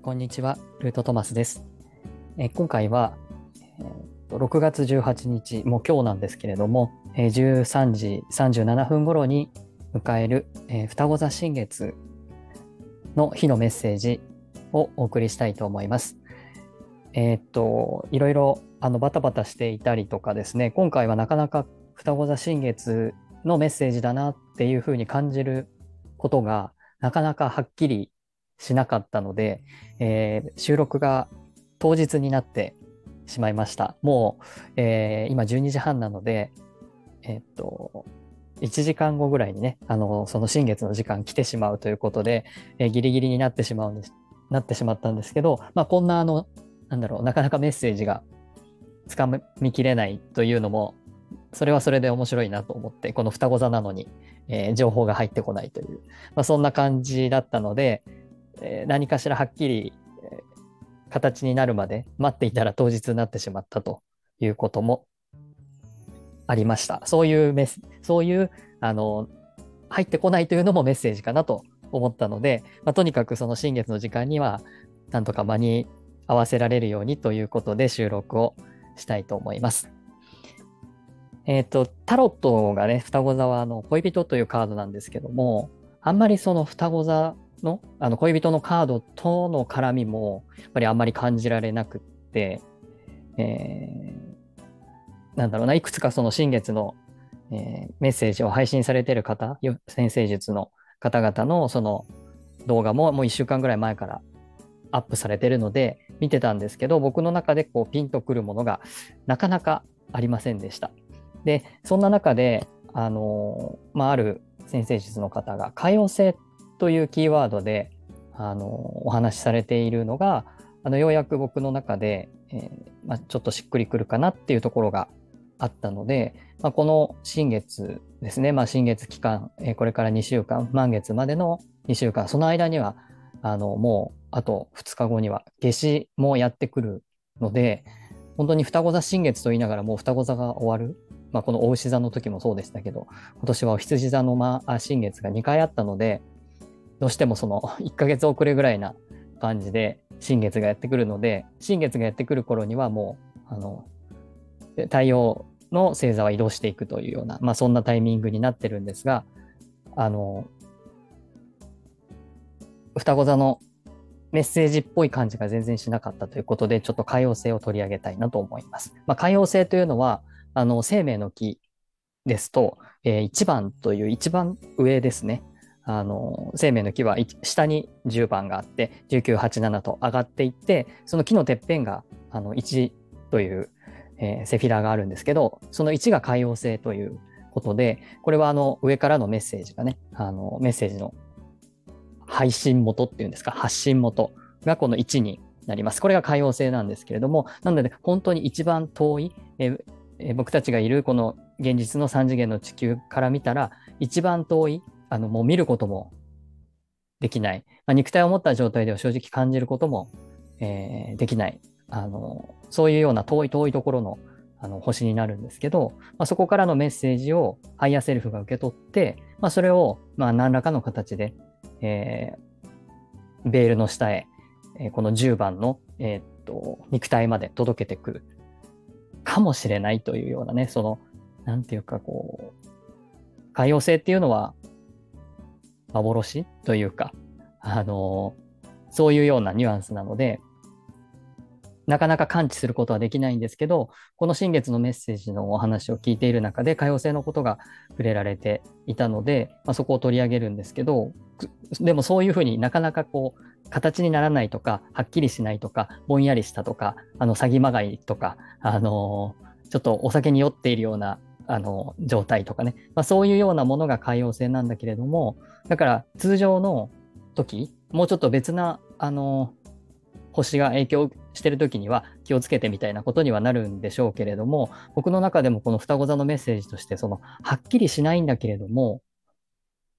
こんにちは、ルートトマスです。え今回は、えー、6月18日、もう今日なんですけれども、え13時37分頃に迎える、えー、双子座新月の日のメッセージをお送りしたいと思います。えー、っと、いろいろあのバタバタしていたりとかですね、今回はなかなか双子座新月のメッセージだなっていうふうに感じることがなかなかはっきりしなかったので、えー、収録が当日になってしまいました。もう、えー、今12時半なので、えー、っと、1時間後ぐらいにね、あの、その新月の時間来てしまうということで、えー、ギリギリになってしまうんです、なってしまったんですけど、まあ、こんなあの、なんだろう、なかなかメッセージがつかみきれないというのも、それはそれで面白いなと思って、この双子座なのに、えー、情報が入ってこないという、まあ、そんな感じだったので、えー、何かしらはっきり、えー、形になるまで待っていたら当日になってしまったということもありました。そういうメス、そういう、あの、入ってこないというのもメッセージかなと思ったので、まあ、とにかくその新月の時間には、なんとか間に合わせられるようにということで収録をしたいと思います。えっ、ー、と、タロットがね、双子座はあの恋人というカードなんですけども、あんまりその双子座のあの恋人のカードとの絡みも、やっぱりあんまり感じられなくって、えー、なんだろうな、いくつかその新月の、えー、メッセージを配信されてる方、先生術の方々のその動画ももう1週間ぐらい前からアップされてるので見てたんですけど、僕の中でこうピンとくるものがなかなかありませんでした。で、そんな中で、あのまあ、ある先生術の方が、可用性というキーワードで、あのお話しされているのが、あのようやく僕の中で、えー、まあ、ちょっとしっくりくるかなっていうところがあったので、まあ、この新月ですね、まあ、新月期間、えー、これから2週間、満月までの2週間、その間には、あのもうあと2日後には夏至もやってくるので、本当に双子座新月と言いながらもう双子座が終わる。まあ、このお牛座の時もそうでしたけど、今年はお羊座の、まあ、新月が2回あったので、どうしてもその1ヶ月遅れぐらいな感じで新月がやってくるので、新月がやってくる頃にはもう、あの、太陽の星座は移動していくというような、まあそんなタイミングになってるんですが、あの、双子座のメッセージっぽい感じが全然しなかったということで、ちょっと海洋性を取り上げたいなと思います。まあ、海洋性というのは、あの、生命の木ですと、えー、1番という一番上ですね。あの、生命の木は下に10番があって、19、8、7と上がっていって、その木のてっぺんがあの1という、えー、セフィラがあるんですけど、その1が海洋性ということで、これはあの上からのメッセージがね、あのメッセージの配信元っていうんですか、発信元がこの1になります。これが海洋性なんですけれども、なので本当に一番遠い、えー、僕たちがいるこの現実の3次元の地球から見たら、一番遠いあの、もう見ることもできない。まあ、肉体を持った状態では正直感じることも、えー、できない。あの、そういうような遠い遠いところのあの星になるんですけど、まあ、そこからのメッセージをハイヤーセルフが受け取って、まあ、それをまあ何らかの形で、えー、ベールの下へ、えー、この10番の、えー、っと肉体まで届けてくるかもしれないというようなね、その、なんていうかこう、海洋性っていうのは幻というか、あの、そういうようなニュアンスなので、なかなか感知することはできないんですけど、この新月のメッセージのお話を聞いている中で、可用性のことが触れられていたので、まあ、そこを取り上げるんですけど、でもそういうふうになかなかこう、形にならないとか、はっきりしないとか、ぼんやりしたとか、あの、詐欺まがいとか、あのちょっとお酒に酔っているようなあの状態とかね、まあ、そういうようなものが海洋性なんだけれどもだから通常の時もうちょっと別なあの星が影響してる時には気をつけてみたいなことにはなるんでしょうけれども僕の中でもこの双子座のメッセージとしてそのはっきりしないんだけれども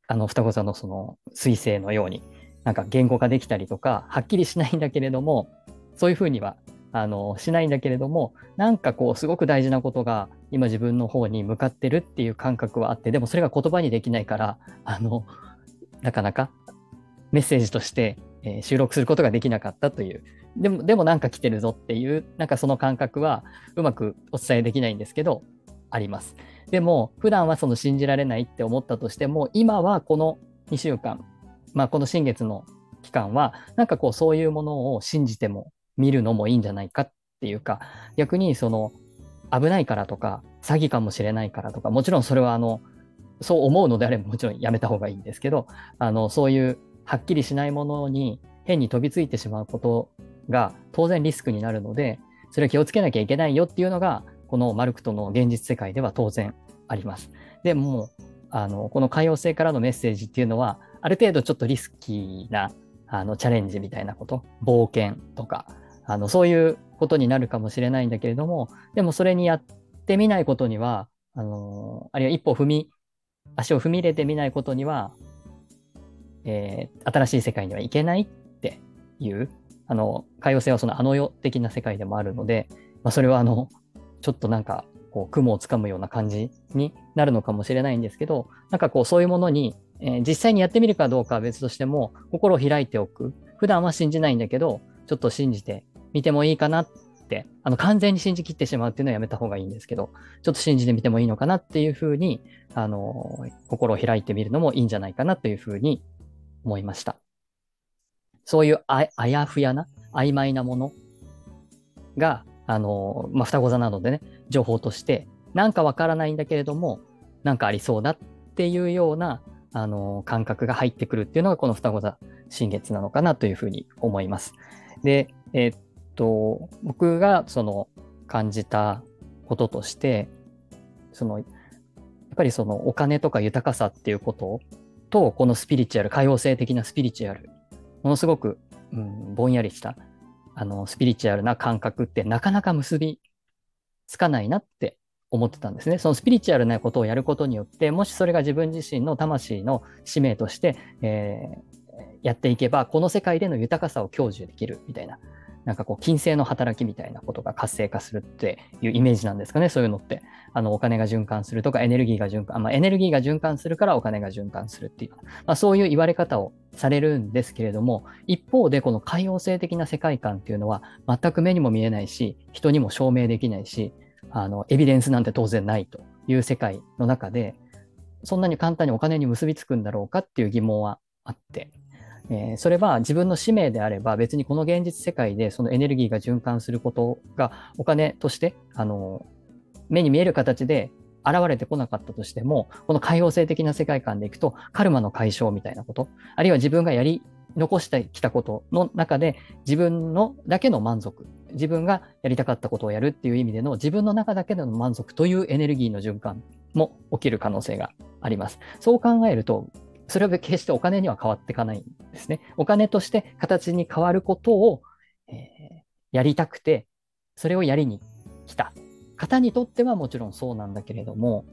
あの双子座のその彗星のようになんか言語化できたりとかはっきりしないんだけれどもそういうふうにはあのしないんだけれどもなんかこうすごく大事なことが今自分の方に向かってるっていう感覚はあって、でもそれが言葉にできないから、あの、なかなかメッセージとして、えー、収録することができなかったという。でも、でもなんか来てるぞっていう、なんかその感覚はうまくお伝えできないんですけど、あります。でも、普段はその信じられないって思ったとしても、今はこの2週間、まあこの新月の期間は、なんかこうそういうものを信じても見るのもいいんじゃないかっていうか、逆にその危ないからとか、詐欺かもしれないからとか、もちろんそれはあの、そう思うのであればもちろんやめた方がいいんですけど、あの、そういうはっきりしないものに変に飛びついてしまうことが当然リスクになるので、それを気をつけなきゃいけないよっていうのが、このマルクとの現実世界では当然あります。でも、あの、この海洋星からのメッセージっていうのは、ある程度ちょっとリスキーなあのチャレンジみたいなこと、冒険とか、あのそういうことになるかもしれないんだけれども、でもそれにやってみないことには、あのあるいは一歩踏み、足を踏み入れてみないことには、えー、新しい世界には行けないっていう、あの、海洋性はそのあの世的な世界でもあるので、まあ、それはあの、ちょっとなんか、こう、雲をつかむような感じになるのかもしれないんですけど、なんかこう、そういうものに、えー、実際にやってみるかどうかは別としても、心を開いておく。普段は信じないんだけど、ちょっと信じてみてもいいかなって、あの、完全に信じきってしまうっていうのはやめた方がいいんですけど、ちょっと信じてみてもいいのかなっていうふうに、あの、心を開いてみるのもいいんじゃないかなというふうに思いました。そういうああやふやな、曖昧なものが、あの、まあ、双子座なのでね、情報として、なんかわからないんだけれども、なんかありそうだっていうような、あの、感覚が入ってくるっていうのが、この双子座新月なのかなというふうに思います。で、えー、っと、僕がその感じたこととして、その、やっぱりそのお金とか豊かさっていうことと、このスピリチュアル、海王性的なスピリチュアル、ものすごく、うん、ぼんやりした、あの、スピリチュアルな感覚ってなかなか結びつかないなって思ってたんですね。そのスピリチュアルなことをやることによって、もしそれが自分自身の魂の使命として、えー、やっていけば、この世界での豊かさを享受できるみたいな。なんかこう、金星の働きみたいなことが活性化するっていうイメージなんですかね、そういうのって。あの、お金が循環するとか、エネルギーが循環、まあ、エネルギーが循環するからお金が循環するっていう、まあ、そういう言われ方をされるんですけれども、一方でこの海洋性的な世界観っていうのは、全く目にも見えないし、人にも証明できないし、あの、エビデンスなんて当然ないという世界の中で、そんなに簡単にお金に結びつくんだろうかっていう疑問はあって、えー、それは自分の使命であれば別にこの現実世界でそのエネルギーが循環することがお金としてあの目に見える形で現れてこなかったとしてもこの開放性的な世界観でいくとカルマの解消みたいなことあるいは自分がやり残してきたことの中で自分のだけの満足自分がやりたかったことをやるっていう意味での自分の中だけでの満足というエネルギーの循環も起きる可能性があります。そう考えるとそれは決してお金には変わっていかないんですね。お金として形に変わることを、えー、やりたくて、それをやりに来た方にとってはもちろんそうなんだけれども、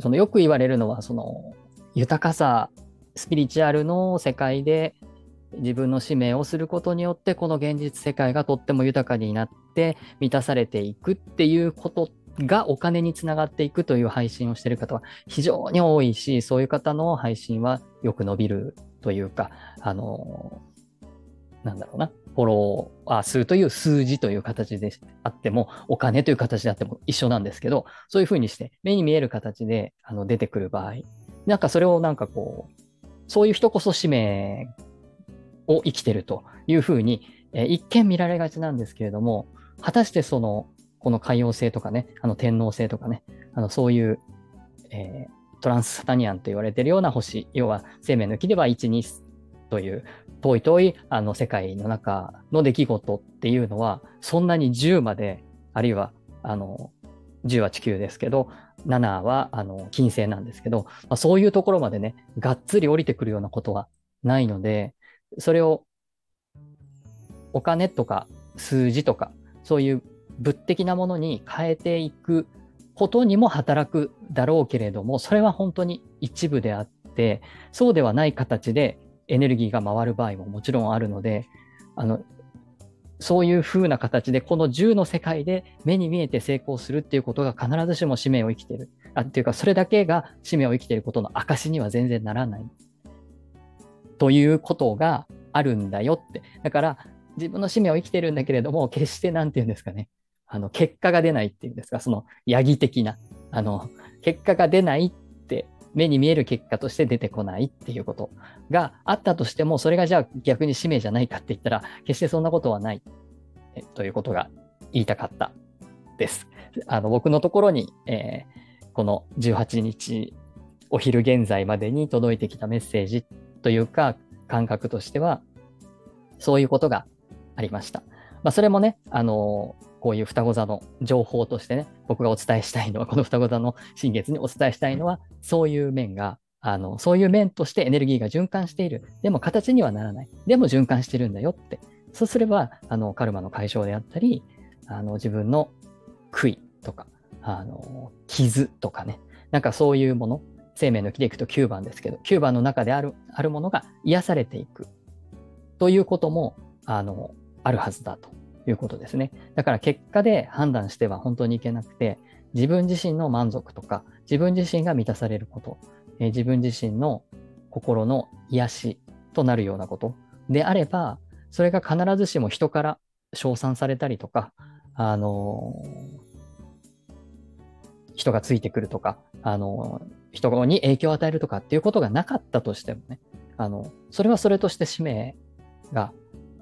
そのよく言われるのは、その豊かさ、スピリチュアルの世界で自分の使命をすることによって、この現実世界がとっても豊かになって満たされていくっていうことがお金につながっていくという配信をしている方は非常に多いし、そういう方の配信はよく伸びるというか、あの、なんだろうな、フォロワー数という数字という形であっても、お金という形であっても一緒なんですけど、そういうふうにして目に見える形であの出てくる場合、なんかそれをなんかこう、そういう人こそ使命を生きてるというふうに、えー、一見見られがちなんですけれども、果たしてそのこの海洋星とかね、あの天皇星とかね、あのそういう、えー、トランスサタニアンと言われてるような星、要は生命の木では1、2という遠い遠いあの世界の中の出来事っていうのは、そんなに10まで、あるいはあの10は地球ですけど、7はあの金星なんですけど、まあ、そういうところまでね、がっつり降りてくるようなことはないので、それをお金とか数字とか、そういう物的なものに変えていくことにも働くだろうけれども、それは本当に一部であって、そうではない形でエネルギーが回る場合ももちろんあるので、あの、そういう風な形で、この10の世界で目に見えて成功するっていうことが必ずしも使命を生きてる。あっていうか、それだけが使命を生きてることの証には全然ならない。ということがあるんだよって。だから、自分の使命を生きてるんだけれども、決してなんて言うんですかね。あの、結果が出ないっていうんですか、その、ヤギ的な、あの、結果が出ないって目に見える結果として出てこないっていうことがあったとしても、それがじゃあ逆に使命じゃないかって言ったら、決してそんなことはないということが言いたかったです。あの僕のところに、えー、この18日お昼現在までに届いてきたメッセージというか感覚としては、そういうことがありました。まあ、それもね、あのこういう双子座の情報としてね、僕がお伝えしたいのは、この双子座の新月にお伝えしたいのは、そういう面が、あの、そういう面としてエネルギーが循環している。でも形にはならない。でも循環してるんだよって。そうすれば、あの、カルマの解消であったり、あの、自分の悔いとか、あの、傷とかね、なんかそういうもの、生命の木でいくと9番ですけど、9番の中である、あるものが癒されていく。ということも、あの、あるはずだということですね。だから結果で判断しては本当にいけなくて、自分自身の満足とか、自分自身が満たされること、え、自分自身の心の癒しとなるようなことであれば、それが必ずしも人から称賛されたりとか、あのー、人がついてくるとか、あのー、人に影響を与えるとかっていうことがなかったとしてもね、あの、それはそれとして使命が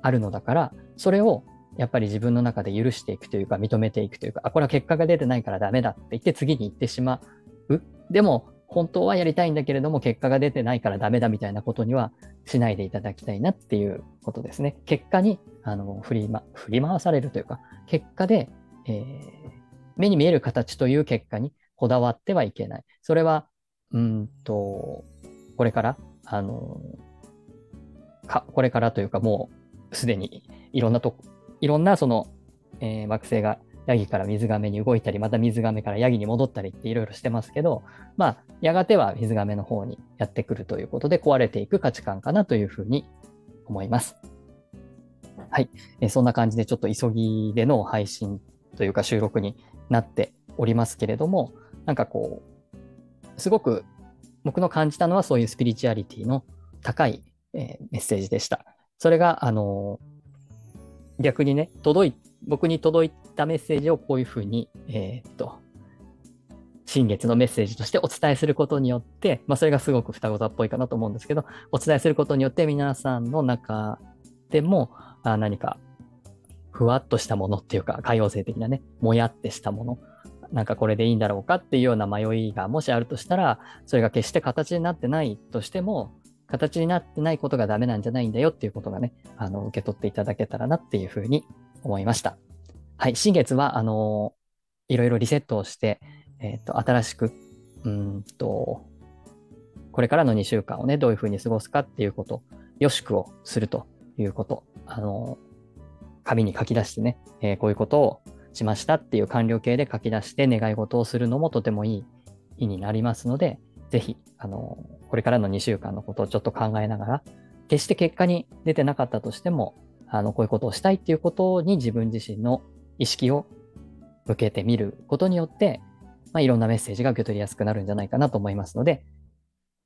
あるのだから、それをやっぱり自分の中で許していくというか、認めていくというか、あ、これは結果が出てないからダメだって言って次に行ってしまう。でも、本当はやりたいんだけれども、結果が出てないからダメだみたいなことにはしないでいただきたいなっていうことですね。結果に、あの、振りま、振り回されるというか、結果で、えー、目に見える形という結果にこだわってはいけない。それは、うんと、これから、あの、か、これからというかもうすでにいろんなといろんなその、えー、惑星がヤギから水亀に動いたり、また水亀からヤギに戻ったりっていろいろしてますけど、まあ、やがては水亀の方にやってくるということで壊れていく価値観かなというふうに思います。はい。えー、そんな感じでちょっと急ぎでの配信というか収録になっておりますけれども、なんかこう、すごく僕の感じたのはそういうスピリチュアリティの高い、えー、メッセージでした。それが、あのー逆にね、届い、僕に届いたメッセージをこういうふうに、えー、っと、新月のメッセージとしてお伝えすることによって、まあ、それがすごく双子座っぽいかなと思うんですけど、お伝えすることによって皆さんの中でもあ何かふわっとしたものっていうか、海洋性的なね、もやってしたもの、なんかこれでいいんだろうかっていうような迷いがもしあるとしたら、それが決して形になってないとしても、形になってないことがダメなんじゃないんだよっていうことがね、あの、受け取っていただけたらなっていうふうに思いました。はい、新月は、あの、いろいろリセットをして、えっ、ー、と、新しく、うんと、これからの2週間をね、どういうふうに過ごすかっていうこと、予祝をするということ、あの、紙に書き出してね、えー、こういうことをしましたっていう完了形で書き出して願い事をするのもとてもいい意になりますので、ぜひ、あの、これからの2週間のことをちょっと考えながら、決して結果に出てなかったとしても、あの、こういうことをしたいっていうことに自分自身の意識を向けてみることによって、まあ、いろんなメッセージが受け取りやすくなるんじゃないかなと思いますので、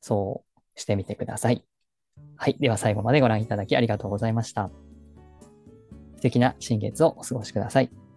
そうしてみてください。はい。では最後までご覧いただきありがとうございました。素敵な新月をお過ごしください。